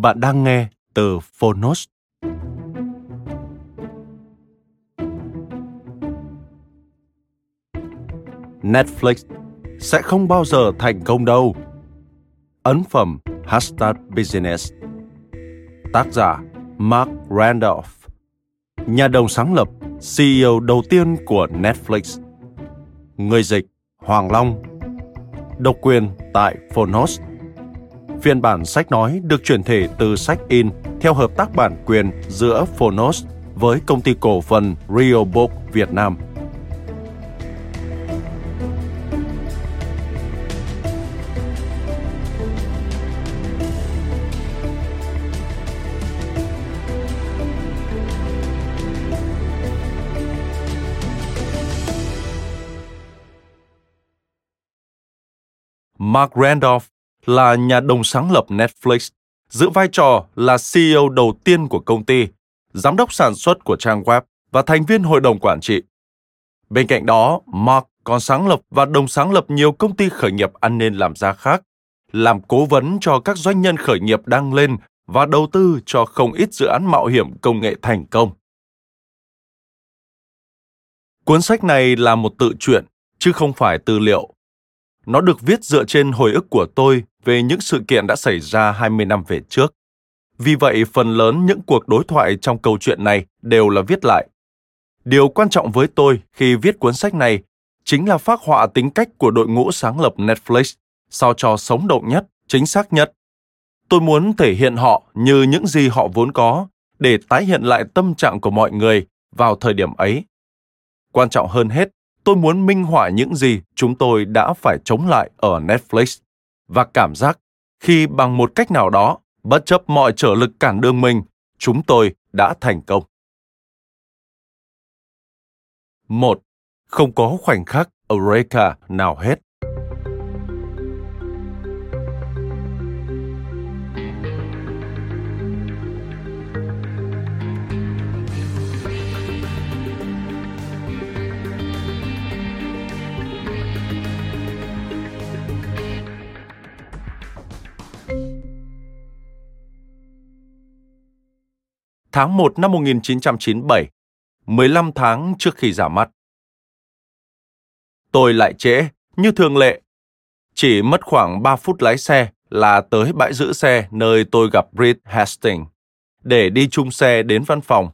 Bạn đang nghe từ Phonos. Netflix sẽ không bao giờ thành công đâu. Ấn phẩm Hashtag Business. Tác giả Mark Randolph. Nhà đồng sáng lập, CEO đầu tiên của Netflix. Người dịch Hoàng Long. Độc quyền tại Phonos. Phiên bản sách nói được chuyển thể từ sách in theo hợp tác bản quyền giữa Phonos với công ty cổ phần Rio Book Việt Nam. Mark Randolph là nhà đồng sáng lập Netflix, giữ vai trò là CEO đầu tiên của công ty, giám đốc sản xuất của trang web và thành viên hội đồng quản trị. Bên cạnh đó, Mark còn sáng lập và đồng sáng lập nhiều công ty khởi nghiệp ăn nên làm ra khác, làm cố vấn cho các doanh nhân khởi nghiệp đang lên và đầu tư cho không ít dự án mạo hiểm công nghệ thành công. Cuốn sách này là một tự truyện, chứ không phải tư liệu. Nó được viết dựa trên hồi ức của tôi về những sự kiện đã xảy ra 20 năm về trước. Vì vậy, phần lớn những cuộc đối thoại trong câu chuyện này đều là viết lại. Điều quan trọng với tôi khi viết cuốn sách này chính là phác họa tính cách của đội ngũ sáng lập Netflix sao cho sống động nhất, chính xác nhất. Tôi muốn thể hiện họ như những gì họ vốn có để tái hiện lại tâm trạng của mọi người vào thời điểm ấy. Quan trọng hơn hết, tôi muốn minh họa những gì chúng tôi đã phải chống lại ở Netflix và cảm giác khi bằng một cách nào đó, bất chấp mọi trở lực cản đường mình, chúng tôi đã thành công. Một, Không có khoảnh khắc Eureka nào hết. Tháng 1 năm 1997, 15 tháng trước khi ra mắt. Tôi lại trễ, như thường lệ. Chỉ mất khoảng 3 phút lái xe là tới bãi giữ xe nơi tôi gặp Reed Hastings để đi chung xe đến văn phòng.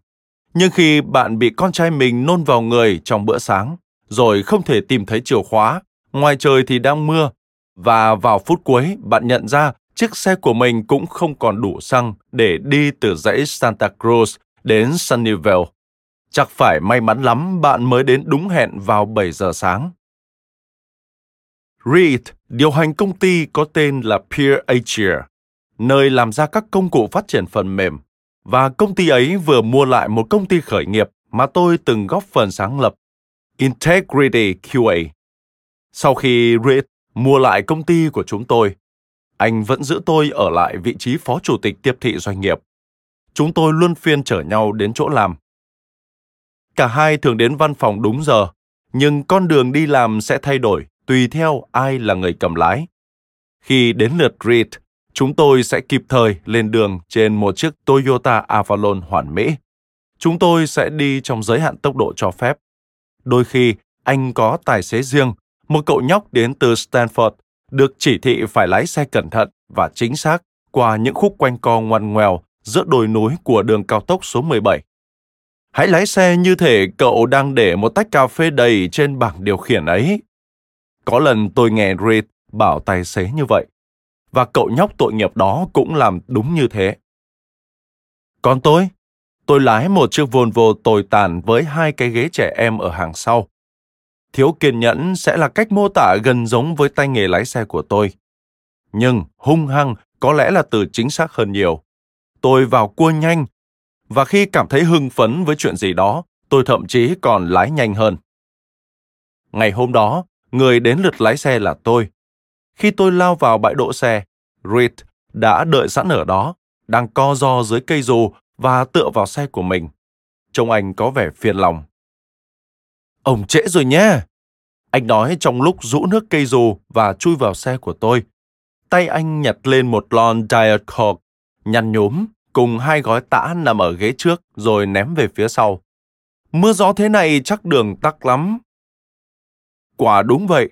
Nhưng khi bạn bị con trai mình nôn vào người trong bữa sáng, rồi không thể tìm thấy chìa khóa, ngoài trời thì đang mưa, và vào phút cuối bạn nhận ra chiếc xe của mình cũng không còn đủ xăng để đi từ dãy Santa Cruz đến Sunnyvale. Chắc phải may mắn lắm bạn mới đến đúng hẹn vào 7 giờ sáng. Reed điều hành công ty có tên là Peer Asia, nơi làm ra các công cụ phát triển phần mềm, và công ty ấy vừa mua lại một công ty khởi nghiệp mà tôi từng góp phần sáng lập, Integrity QA. Sau khi Reed mua lại công ty của chúng tôi, anh vẫn giữ tôi ở lại vị trí phó chủ tịch tiếp thị doanh nghiệp. Chúng tôi luôn phiên chở nhau đến chỗ làm. Cả hai thường đến văn phòng đúng giờ, nhưng con đường đi làm sẽ thay đổi tùy theo ai là người cầm lái. Khi đến lượt Reed, chúng tôi sẽ kịp thời lên đường trên một chiếc Toyota Avalon hoàn mỹ. Chúng tôi sẽ đi trong giới hạn tốc độ cho phép. Đôi khi, anh có tài xế riêng, một cậu nhóc đến từ Stanford, được chỉ thị phải lái xe cẩn thận và chính xác qua những khúc quanh co ngoằn ngoèo giữa đồi núi của đường cao tốc số 17. Hãy lái xe như thể cậu đang để một tách cà phê đầy trên bảng điều khiển ấy. Có lần tôi nghe Reed bảo tài xế như vậy, và cậu nhóc tội nghiệp đó cũng làm đúng như thế. Còn tôi, tôi lái một chiếc Volvo tồi tàn với hai cái ghế trẻ em ở hàng sau. Thiếu kiên nhẫn sẽ là cách mô tả gần giống với tay nghề lái xe của tôi. Nhưng hung hăng có lẽ là từ chính xác hơn nhiều. Tôi vào cua nhanh, và khi cảm thấy hưng phấn với chuyện gì đó, tôi thậm chí còn lái nhanh hơn. Ngày hôm đó, người đến lượt lái xe là tôi. Khi tôi lao vào bãi đỗ xe, Reed đã đợi sẵn ở đó, đang co ro dưới cây dù và tựa vào xe của mình. Trông anh có vẻ phiền lòng. Ông trễ rồi nhé. Anh nói trong lúc rũ nước cây dù và chui vào xe của tôi. Tay anh nhặt lên một lon Diet Coke, nhăn nhúm, cùng hai gói tã nằm ở ghế trước rồi ném về phía sau. Mưa gió thế này chắc đường tắc lắm. Quả đúng vậy,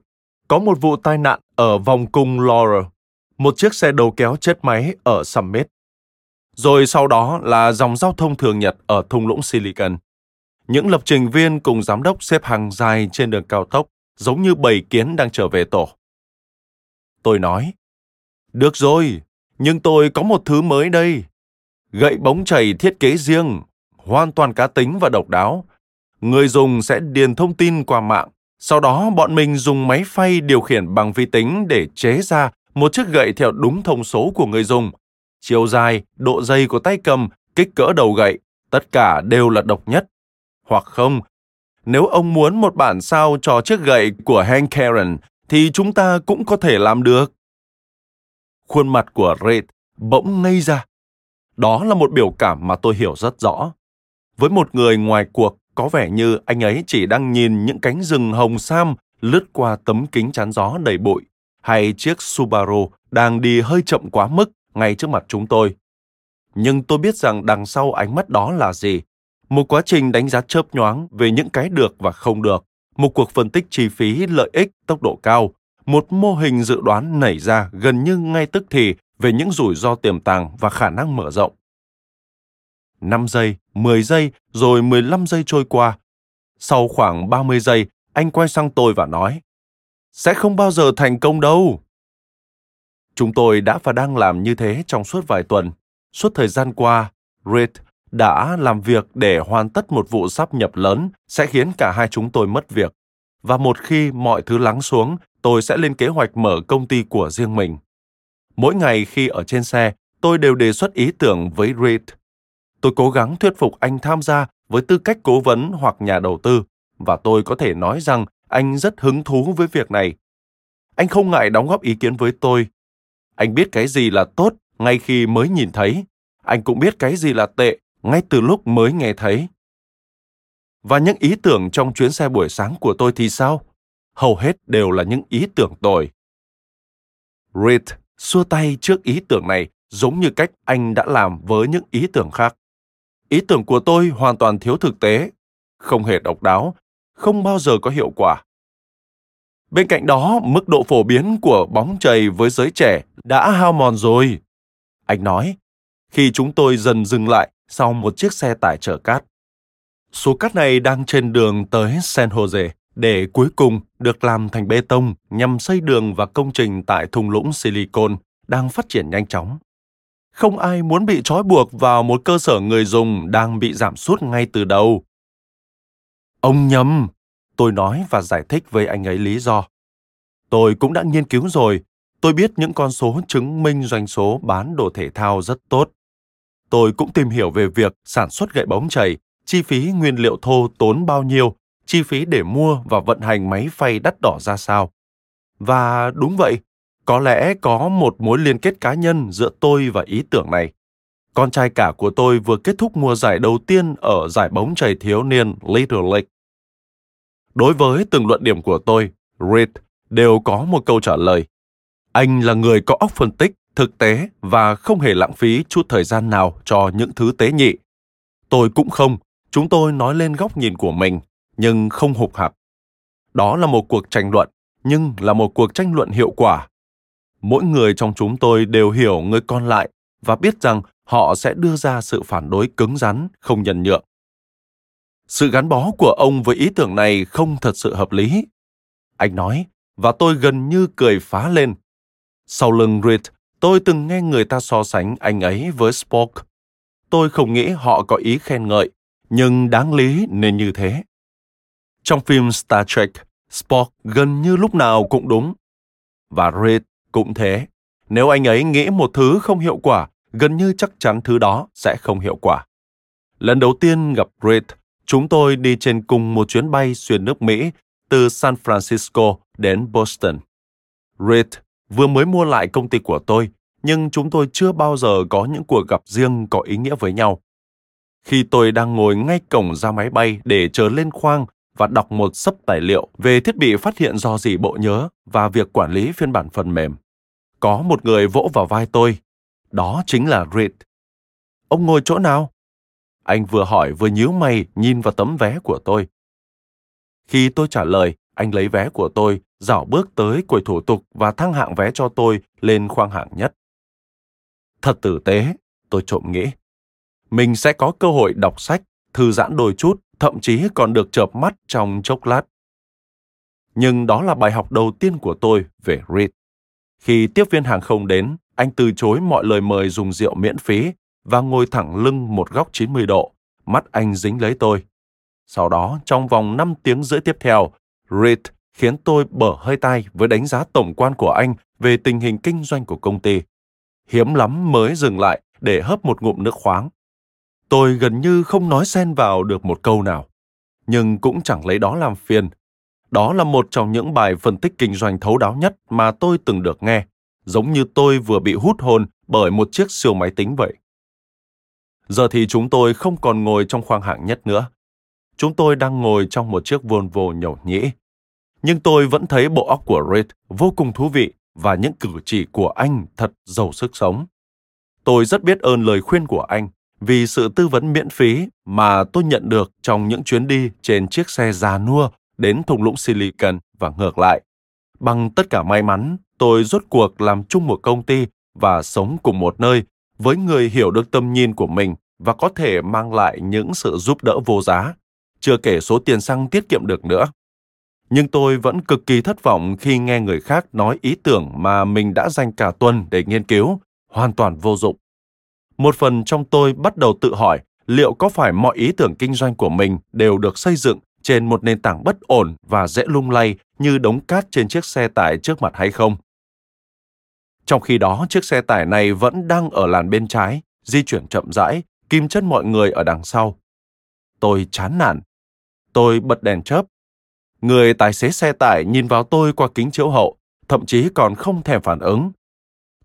có một vụ tai nạn ở vòng cung Laurel, một chiếc xe đầu kéo chết máy ở Summit. Rồi sau đó là dòng giao thông thường nhật ở thung lũng Silicon. Những lập trình viên cùng giám đốc xếp hàng dài trên đường cao tốc, giống như bầy kiến đang trở về tổ. Tôi nói, được rồi, nhưng tôi có một thứ mới đây. Gậy bóng chảy thiết kế riêng, hoàn toàn cá tính và độc đáo. Người dùng sẽ điền thông tin qua mạng. Sau đó bọn mình dùng máy phay điều khiển bằng vi tính để chế ra một chiếc gậy theo đúng thông số của người dùng. Chiều dài, độ dày của tay cầm, kích cỡ đầu gậy, tất cả đều là độc nhất. Hoặc không, nếu ông muốn một bản sao cho chiếc gậy của Hank Karen, thì chúng ta cũng có thể làm được. Khuôn mặt của Reed bỗng ngây ra. Đó là một biểu cảm mà tôi hiểu rất rõ. Với một người ngoài cuộc, có vẻ như anh ấy chỉ đang nhìn những cánh rừng hồng sam lướt qua tấm kính chắn gió đầy bụi, hay chiếc Subaru đang đi hơi chậm quá mức ngay trước mặt chúng tôi. Nhưng tôi biết rằng đằng sau ánh mắt đó là gì. Một quá trình đánh giá chớp nhoáng về những cái được và không được, một cuộc phân tích chi phí, lợi ích, tốc độ cao, một mô hình dự đoán nảy ra gần như ngay tức thì về những rủi ro tiềm tàng và khả năng mở rộng. 5 giây, 10 giây, rồi 15 giây trôi qua. Sau khoảng 30 giây, anh quay sang tôi và nói, sẽ không bao giờ thành công đâu. Chúng tôi đã và đang làm như thế trong suốt vài tuần. Suốt thời gian qua, Reed đã làm việc để hoàn tất một vụ sắp nhập lớn sẽ khiến cả hai chúng tôi mất việc. Và một khi mọi thứ lắng xuống, tôi sẽ lên kế hoạch mở công ty của riêng mình. Mỗi ngày khi ở trên xe, tôi đều đề xuất ý tưởng với Reed. Tôi cố gắng thuyết phục anh tham gia với tư cách cố vấn hoặc nhà đầu tư, và tôi có thể nói rằng anh rất hứng thú với việc này. Anh không ngại đóng góp ý kiến với tôi. Anh biết cái gì là tốt ngay khi mới nhìn thấy. Anh cũng biết cái gì là tệ ngay từ lúc mới nghe thấy. Và những ý tưởng trong chuyến xe buổi sáng của tôi thì sao? Hầu hết đều là những ý tưởng tồi. Reed xua tay trước ý tưởng này giống như cách anh đã làm với những ý tưởng khác. Ý tưởng của tôi hoàn toàn thiếu thực tế, không hề độc đáo, không bao giờ có hiệu quả. Bên cạnh đó, mức độ phổ biến của bóng chày với giới trẻ đã hao mòn rồi. Anh nói, khi chúng tôi dần dừng lại sau một chiếc xe tải chở cát. Số cát này đang trên đường tới San Jose để cuối cùng được làm thành bê tông nhằm xây đường và công trình tại thung lũng Silicon đang phát triển nhanh chóng. Không ai muốn bị trói buộc vào một cơ sở người dùng đang bị giảm sút ngay từ đầu. Ông nhầm, tôi nói và giải thích với anh ấy lý do. Tôi cũng đã nghiên cứu rồi, tôi biết những con số chứng minh doanh số bán đồ thể thao rất tốt. Tôi cũng tìm hiểu về việc sản xuất gậy bóng chày, chi phí nguyên liệu thô tốn bao nhiêu chi phí để mua và vận hành máy phay đắt đỏ ra sao. Và đúng vậy, có lẽ có một mối liên kết cá nhân giữa tôi và ý tưởng này. Con trai cả của tôi vừa kết thúc mùa giải đầu tiên ở giải bóng chày thiếu niên Little League. Đối với từng luận điểm của tôi, Reed đều có một câu trả lời. Anh là người có óc phân tích, thực tế và không hề lãng phí chút thời gian nào cho những thứ tế nhị. Tôi cũng không, chúng tôi nói lên góc nhìn của mình nhưng không hụt hạc. Đó là một cuộc tranh luận, nhưng là một cuộc tranh luận hiệu quả. Mỗi người trong chúng tôi đều hiểu người còn lại và biết rằng họ sẽ đưa ra sự phản đối cứng rắn, không nhân nhượng. Sự gắn bó của ông với ý tưởng này không thật sự hợp lý. Anh nói, và tôi gần như cười phá lên. Sau lưng Reed, tôi từng nghe người ta so sánh anh ấy với Spock. Tôi không nghĩ họ có ý khen ngợi, nhưng đáng lý nên như thế. Trong phim Star Trek, Spock gần như lúc nào cũng đúng. Và Reed cũng thế. Nếu anh ấy nghĩ một thứ không hiệu quả, gần như chắc chắn thứ đó sẽ không hiệu quả. Lần đầu tiên gặp Reed, chúng tôi đi trên cùng một chuyến bay xuyên nước Mỹ từ San Francisco đến Boston. Reed vừa mới mua lại công ty của tôi, nhưng chúng tôi chưa bao giờ có những cuộc gặp riêng có ý nghĩa với nhau. Khi tôi đang ngồi ngay cổng ra máy bay để chờ lên khoang và đọc một sấp tài liệu về thiết bị phát hiện do gì bộ nhớ và việc quản lý phiên bản phần mềm. Có một người vỗ vào vai tôi. Đó chính là Reed. Ông ngồi chỗ nào? Anh vừa hỏi vừa nhíu mày nhìn vào tấm vé của tôi. Khi tôi trả lời, anh lấy vé của tôi, dảo bước tới quầy thủ tục và thăng hạng vé cho tôi lên khoang hạng nhất. Thật tử tế, tôi trộm nghĩ. Mình sẽ có cơ hội đọc sách, thư giãn đôi chút, thậm chí còn được chợp mắt trong chốc lát. Nhưng đó là bài học đầu tiên của tôi về Reed. Khi tiếp viên hàng không đến, anh từ chối mọi lời mời dùng rượu miễn phí và ngồi thẳng lưng một góc 90 độ, mắt anh dính lấy tôi. Sau đó, trong vòng 5 tiếng rưỡi tiếp theo, Reed khiến tôi bở hơi tai với đánh giá tổng quan của anh về tình hình kinh doanh của công ty. Hiếm lắm mới dừng lại để hấp một ngụm nước khoáng. Tôi gần như không nói xen vào được một câu nào, nhưng cũng chẳng lấy đó làm phiền. Đó là một trong những bài phân tích kinh doanh thấu đáo nhất mà tôi từng được nghe, giống như tôi vừa bị hút hồn bởi một chiếc siêu máy tính vậy. Giờ thì chúng tôi không còn ngồi trong khoang hạng nhất nữa. Chúng tôi đang ngồi trong một chiếc Volvo nhầu nhĩ. Nhưng tôi vẫn thấy bộ óc của Reed vô cùng thú vị và những cử chỉ của anh thật giàu sức sống. Tôi rất biết ơn lời khuyên của anh vì sự tư vấn miễn phí mà tôi nhận được trong những chuyến đi trên chiếc xe già nua đến thung lũng Silicon và ngược lại. Bằng tất cả may mắn, tôi rốt cuộc làm chung một công ty và sống cùng một nơi với người hiểu được tâm nhìn của mình và có thể mang lại những sự giúp đỡ vô giá, chưa kể số tiền xăng tiết kiệm được nữa. Nhưng tôi vẫn cực kỳ thất vọng khi nghe người khác nói ý tưởng mà mình đã dành cả tuần để nghiên cứu, hoàn toàn vô dụng. Một phần trong tôi bắt đầu tự hỏi liệu có phải mọi ý tưởng kinh doanh của mình đều được xây dựng trên một nền tảng bất ổn và dễ lung lay như đống cát trên chiếc xe tải trước mặt hay không. Trong khi đó, chiếc xe tải này vẫn đang ở làn bên trái, di chuyển chậm rãi, kim chân mọi người ở đằng sau. Tôi chán nản. Tôi bật đèn chớp. Người tài xế xe tải nhìn vào tôi qua kính chiếu hậu, thậm chí còn không thèm phản ứng.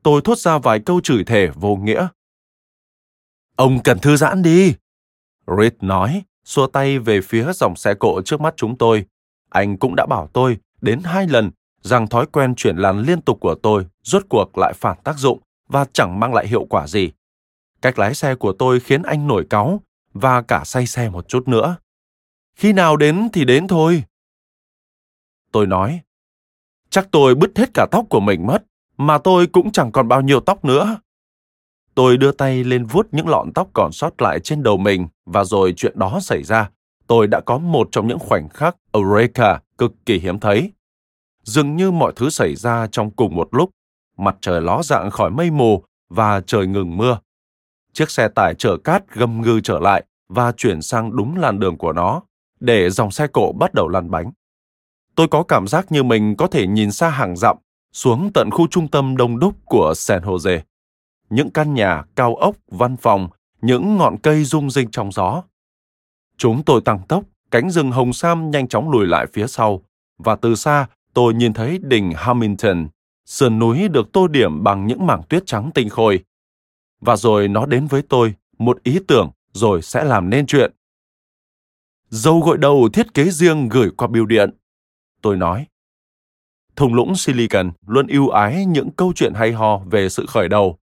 Tôi thốt ra vài câu chửi thề vô nghĩa. Ông cần thư giãn đi. Reed nói, xua tay về phía dòng xe cộ trước mắt chúng tôi. Anh cũng đã bảo tôi đến hai lần rằng thói quen chuyển làn liên tục của tôi rốt cuộc lại phản tác dụng và chẳng mang lại hiệu quả gì. Cách lái xe của tôi khiến anh nổi cáu và cả say xe một chút nữa. Khi nào đến thì đến thôi. Tôi nói, chắc tôi bứt hết cả tóc của mình mất, mà tôi cũng chẳng còn bao nhiêu tóc nữa. Tôi đưa tay lên vuốt những lọn tóc còn sót lại trên đầu mình và rồi chuyện đó xảy ra. Tôi đã có một trong những khoảnh khắc Eureka cực kỳ hiếm thấy. Dường như mọi thứ xảy ra trong cùng một lúc. Mặt trời ló dạng khỏi mây mù và trời ngừng mưa. Chiếc xe tải chở cát gầm ngư trở lại và chuyển sang đúng làn đường của nó, để dòng xe cộ bắt đầu lăn bánh. Tôi có cảm giác như mình có thể nhìn xa hàng dặm xuống tận khu trung tâm đông đúc của San Jose những căn nhà, cao ốc, văn phòng, những ngọn cây rung rinh trong gió. Chúng tôi tăng tốc, cánh rừng hồng sam nhanh chóng lùi lại phía sau, và từ xa tôi nhìn thấy đỉnh Hamilton, sườn núi được tô điểm bằng những mảng tuyết trắng tinh khôi. Và rồi nó đến với tôi, một ý tưởng rồi sẽ làm nên chuyện. Dâu gội đầu thiết kế riêng gửi qua bưu điện. Tôi nói. Thùng lũng Silicon luôn ưu ái những câu chuyện hay ho về sự khởi đầu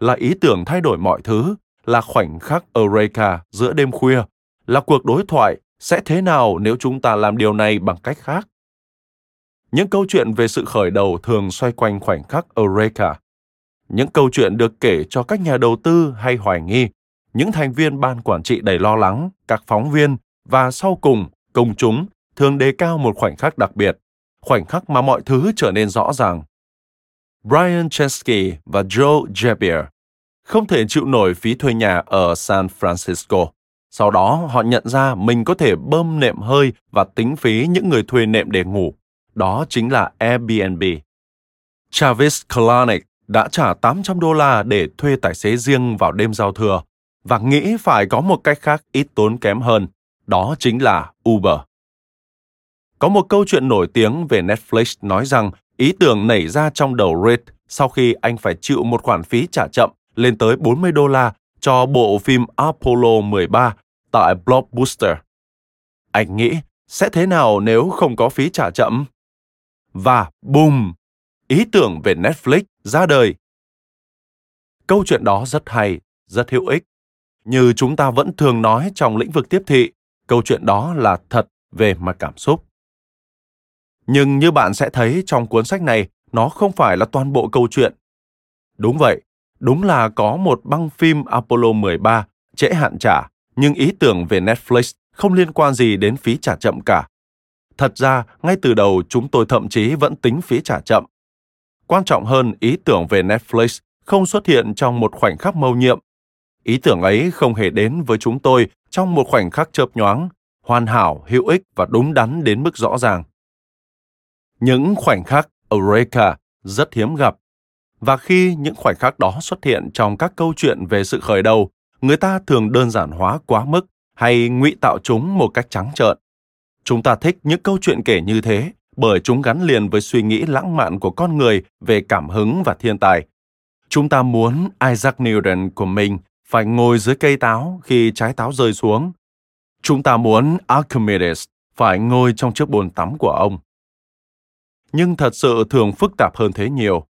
là ý tưởng thay đổi mọi thứ, là khoảnh khắc Eureka giữa đêm khuya, là cuộc đối thoại sẽ thế nào nếu chúng ta làm điều này bằng cách khác. những câu chuyện về sự khởi đầu thường xoay quanh khoảnh khắc Eureka. Những câu chuyện được kể cho các nhà đầu tư hay hoài nghi, những thành viên ban quản trị đầy lo lắng, các phóng viên và sau cùng, công chúng thường đề cao một khoảnh khắc đặc biệt, khoảnh khắc mà mọi thứ trở nên rõ ràng. Brian Chesky và Joe Jabier không thể chịu nổi phí thuê nhà ở San Francisco. Sau đó, họ nhận ra mình có thể bơm nệm hơi và tính phí những người thuê nệm để ngủ. Đó chính là Airbnb. Travis Kalanick đã trả 800 đô la để thuê tài xế riêng vào đêm giao thừa và nghĩ phải có một cách khác ít tốn kém hơn. Đó chính là Uber. Có một câu chuyện nổi tiếng về Netflix nói rằng ý tưởng nảy ra trong đầu Reed sau khi anh phải chịu một khoản phí trả chậm lên tới 40 đô la cho bộ phim Apollo 13 tại Blockbuster. Anh nghĩ sẽ thế nào nếu không có phí trả chậm? Và boom, ý tưởng về Netflix ra đời. Câu chuyện đó rất hay, rất hữu ích. Như chúng ta vẫn thường nói trong lĩnh vực tiếp thị, câu chuyện đó là thật về mặt cảm xúc. Nhưng như bạn sẽ thấy trong cuốn sách này, nó không phải là toàn bộ câu chuyện. Đúng vậy, đúng là có một băng phim Apollo 13 trễ hạn trả, nhưng ý tưởng về Netflix không liên quan gì đến phí trả chậm cả. Thật ra, ngay từ đầu chúng tôi thậm chí vẫn tính phí trả chậm. Quan trọng hơn, ý tưởng về Netflix không xuất hiện trong một khoảnh khắc mâu nhiệm. Ý tưởng ấy không hề đến với chúng tôi trong một khoảnh khắc chớp nhoáng, hoàn hảo, hữu ích và đúng đắn đến mức rõ ràng. Những khoảnh khắc Eureka rất hiếm gặp. Và khi những khoảnh khắc đó xuất hiện trong các câu chuyện về sự khởi đầu, người ta thường đơn giản hóa quá mức hay ngụy tạo chúng một cách trắng trợn. Chúng ta thích những câu chuyện kể như thế bởi chúng gắn liền với suy nghĩ lãng mạn của con người về cảm hứng và thiên tài. Chúng ta muốn Isaac Newton của mình phải ngồi dưới cây táo khi trái táo rơi xuống. Chúng ta muốn Archimedes phải ngồi trong chiếc bồn tắm của ông nhưng thật sự thường phức tạp hơn thế nhiều.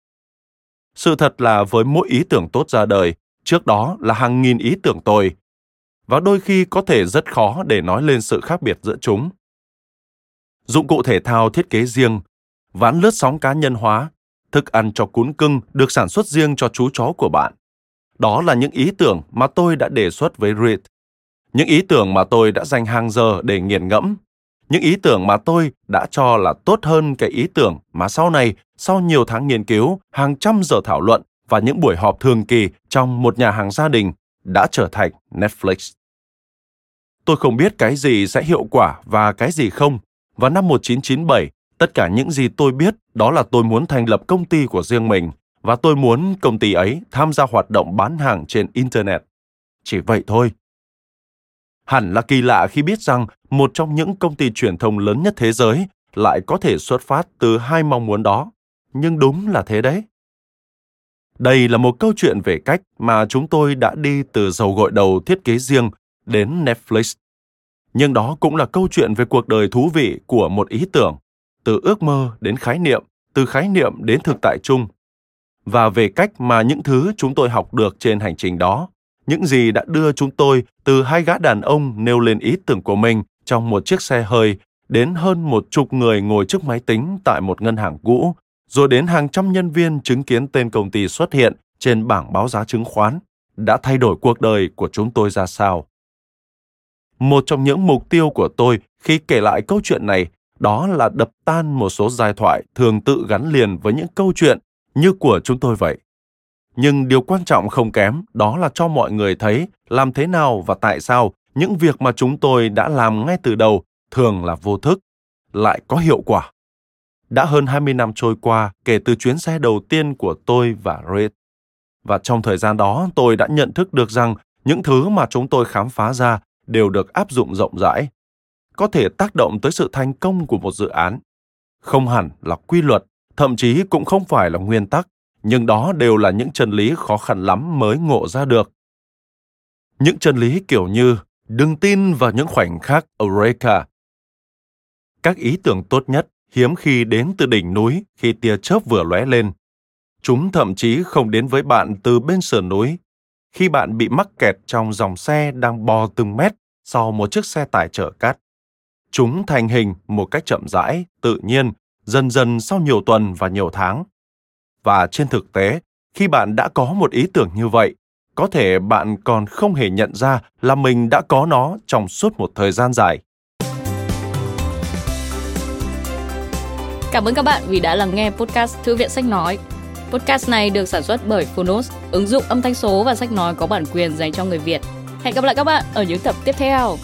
Sự thật là với mỗi ý tưởng tốt ra đời, trước đó là hàng nghìn ý tưởng tồi, và đôi khi có thể rất khó để nói lên sự khác biệt giữa chúng. Dụng cụ thể thao thiết kế riêng, ván lướt sóng cá nhân hóa, thức ăn cho cún cưng được sản xuất riêng cho chú chó của bạn. Đó là những ý tưởng mà tôi đã đề xuất với Reed. Những ý tưởng mà tôi đã dành hàng giờ để nghiền ngẫm những ý tưởng mà tôi đã cho là tốt hơn cái ý tưởng mà sau này, sau nhiều tháng nghiên cứu, hàng trăm giờ thảo luận và những buổi họp thường kỳ trong một nhà hàng gia đình đã trở thành Netflix. Tôi không biết cái gì sẽ hiệu quả và cái gì không. Và năm 1997, tất cả những gì tôi biết đó là tôi muốn thành lập công ty của riêng mình và tôi muốn công ty ấy tham gia hoạt động bán hàng trên Internet. Chỉ vậy thôi, Hẳn là kỳ lạ khi biết rằng một trong những công ty truyền thông lớn nhất thế giới lại có thể xuất phát từ hai mong muốn đó. Nhưng đúng là thế đấy. Đây là một câu chuyện về cách mà chúng tôi đã đi từ dầu gội đầu thiết kế riêng đến Netflix. Nhưng đó cũng là câu chuyện về cuộc đời thú vị của một ý tưởng, từ ước mơ đến khái niệm, từ khái niệm đến thực tại chung, và về cách mà những thứ chúng tôi học được trên hành trình đó những gì đã đưa chúng tôi từ hai gã đàn ông nêu lên ý tưởng của mình trong một chiếc xe hơi đến hơn một chục người ngồi trước máy tính tại một ngân hàng cũ, rồi đến hàng trăm nhân viên chứng kiến tên công ty xuất hiện trên bảng báo giá chứng khoán, đã thay đổi cuộc đời của chúng tôi ra sao. Một trong những mục tiêu của tôi khi kể lại câu chuyện này đó là đập tan một số giai thoại thường tự gắn liền với những câu chuyện như của chúng tôi vậy nhưng điều quan trọng không kém đó là cho mọi người thấy làm thế nào và tại sao những việc mà chúng tôi đã làm ngay từ đầu thường là vô thức, lại có hiệu quả. Đã hơn 20 năm trôi qua kể từ chuyến xe đầu tiên của tôi và Red. Và trong thời gian đó, tôi đã nhận thức được rằng những thứ mà chúng tôi khám phá ra đều được áp dụng rộng rãi, có thể tác động tới sự thành công của một dự án. Không hẳn là quy luật, thậm chí cũng không phải là nguyên tắc, nhưng đó đều là những chân lý khó khăn lắm mới ngộ ra được. Những chân lý kiểu như đừng tin vào những khoảnh khắc Eureka. Các ý tưởng tốt nhất hiếm khi đến từ đỉnh núi khi tia chớp vừa lóe lên. Chúng thậm chí không đến với bạn từ bên sườn núi, khi bạn bị mắc kẹt trong dòng xe đang bò từng mét sau một chiếc xe tải chở cát. Chúng thành hình một cách chậm rãi, tự nhiên, dần dần sau nhiều tuần và nhiều tháng. Và trên thực tế, khi bạn đã có một ý tưởng như vậy, có thể bạn còn không hề nhận ra là mình đã có nó trong suốt một thời gian dài. Cảm ơn các bạn vì đã lắng nghe podcast Thư viện Sách Nói. Podcast này được sản xuất bởi Phonos, ứng dụng âm thanh số và sách nói có bản quyền dành cho người Việt. Hẹn gặp lại các bạn ở những tập tiếp theo.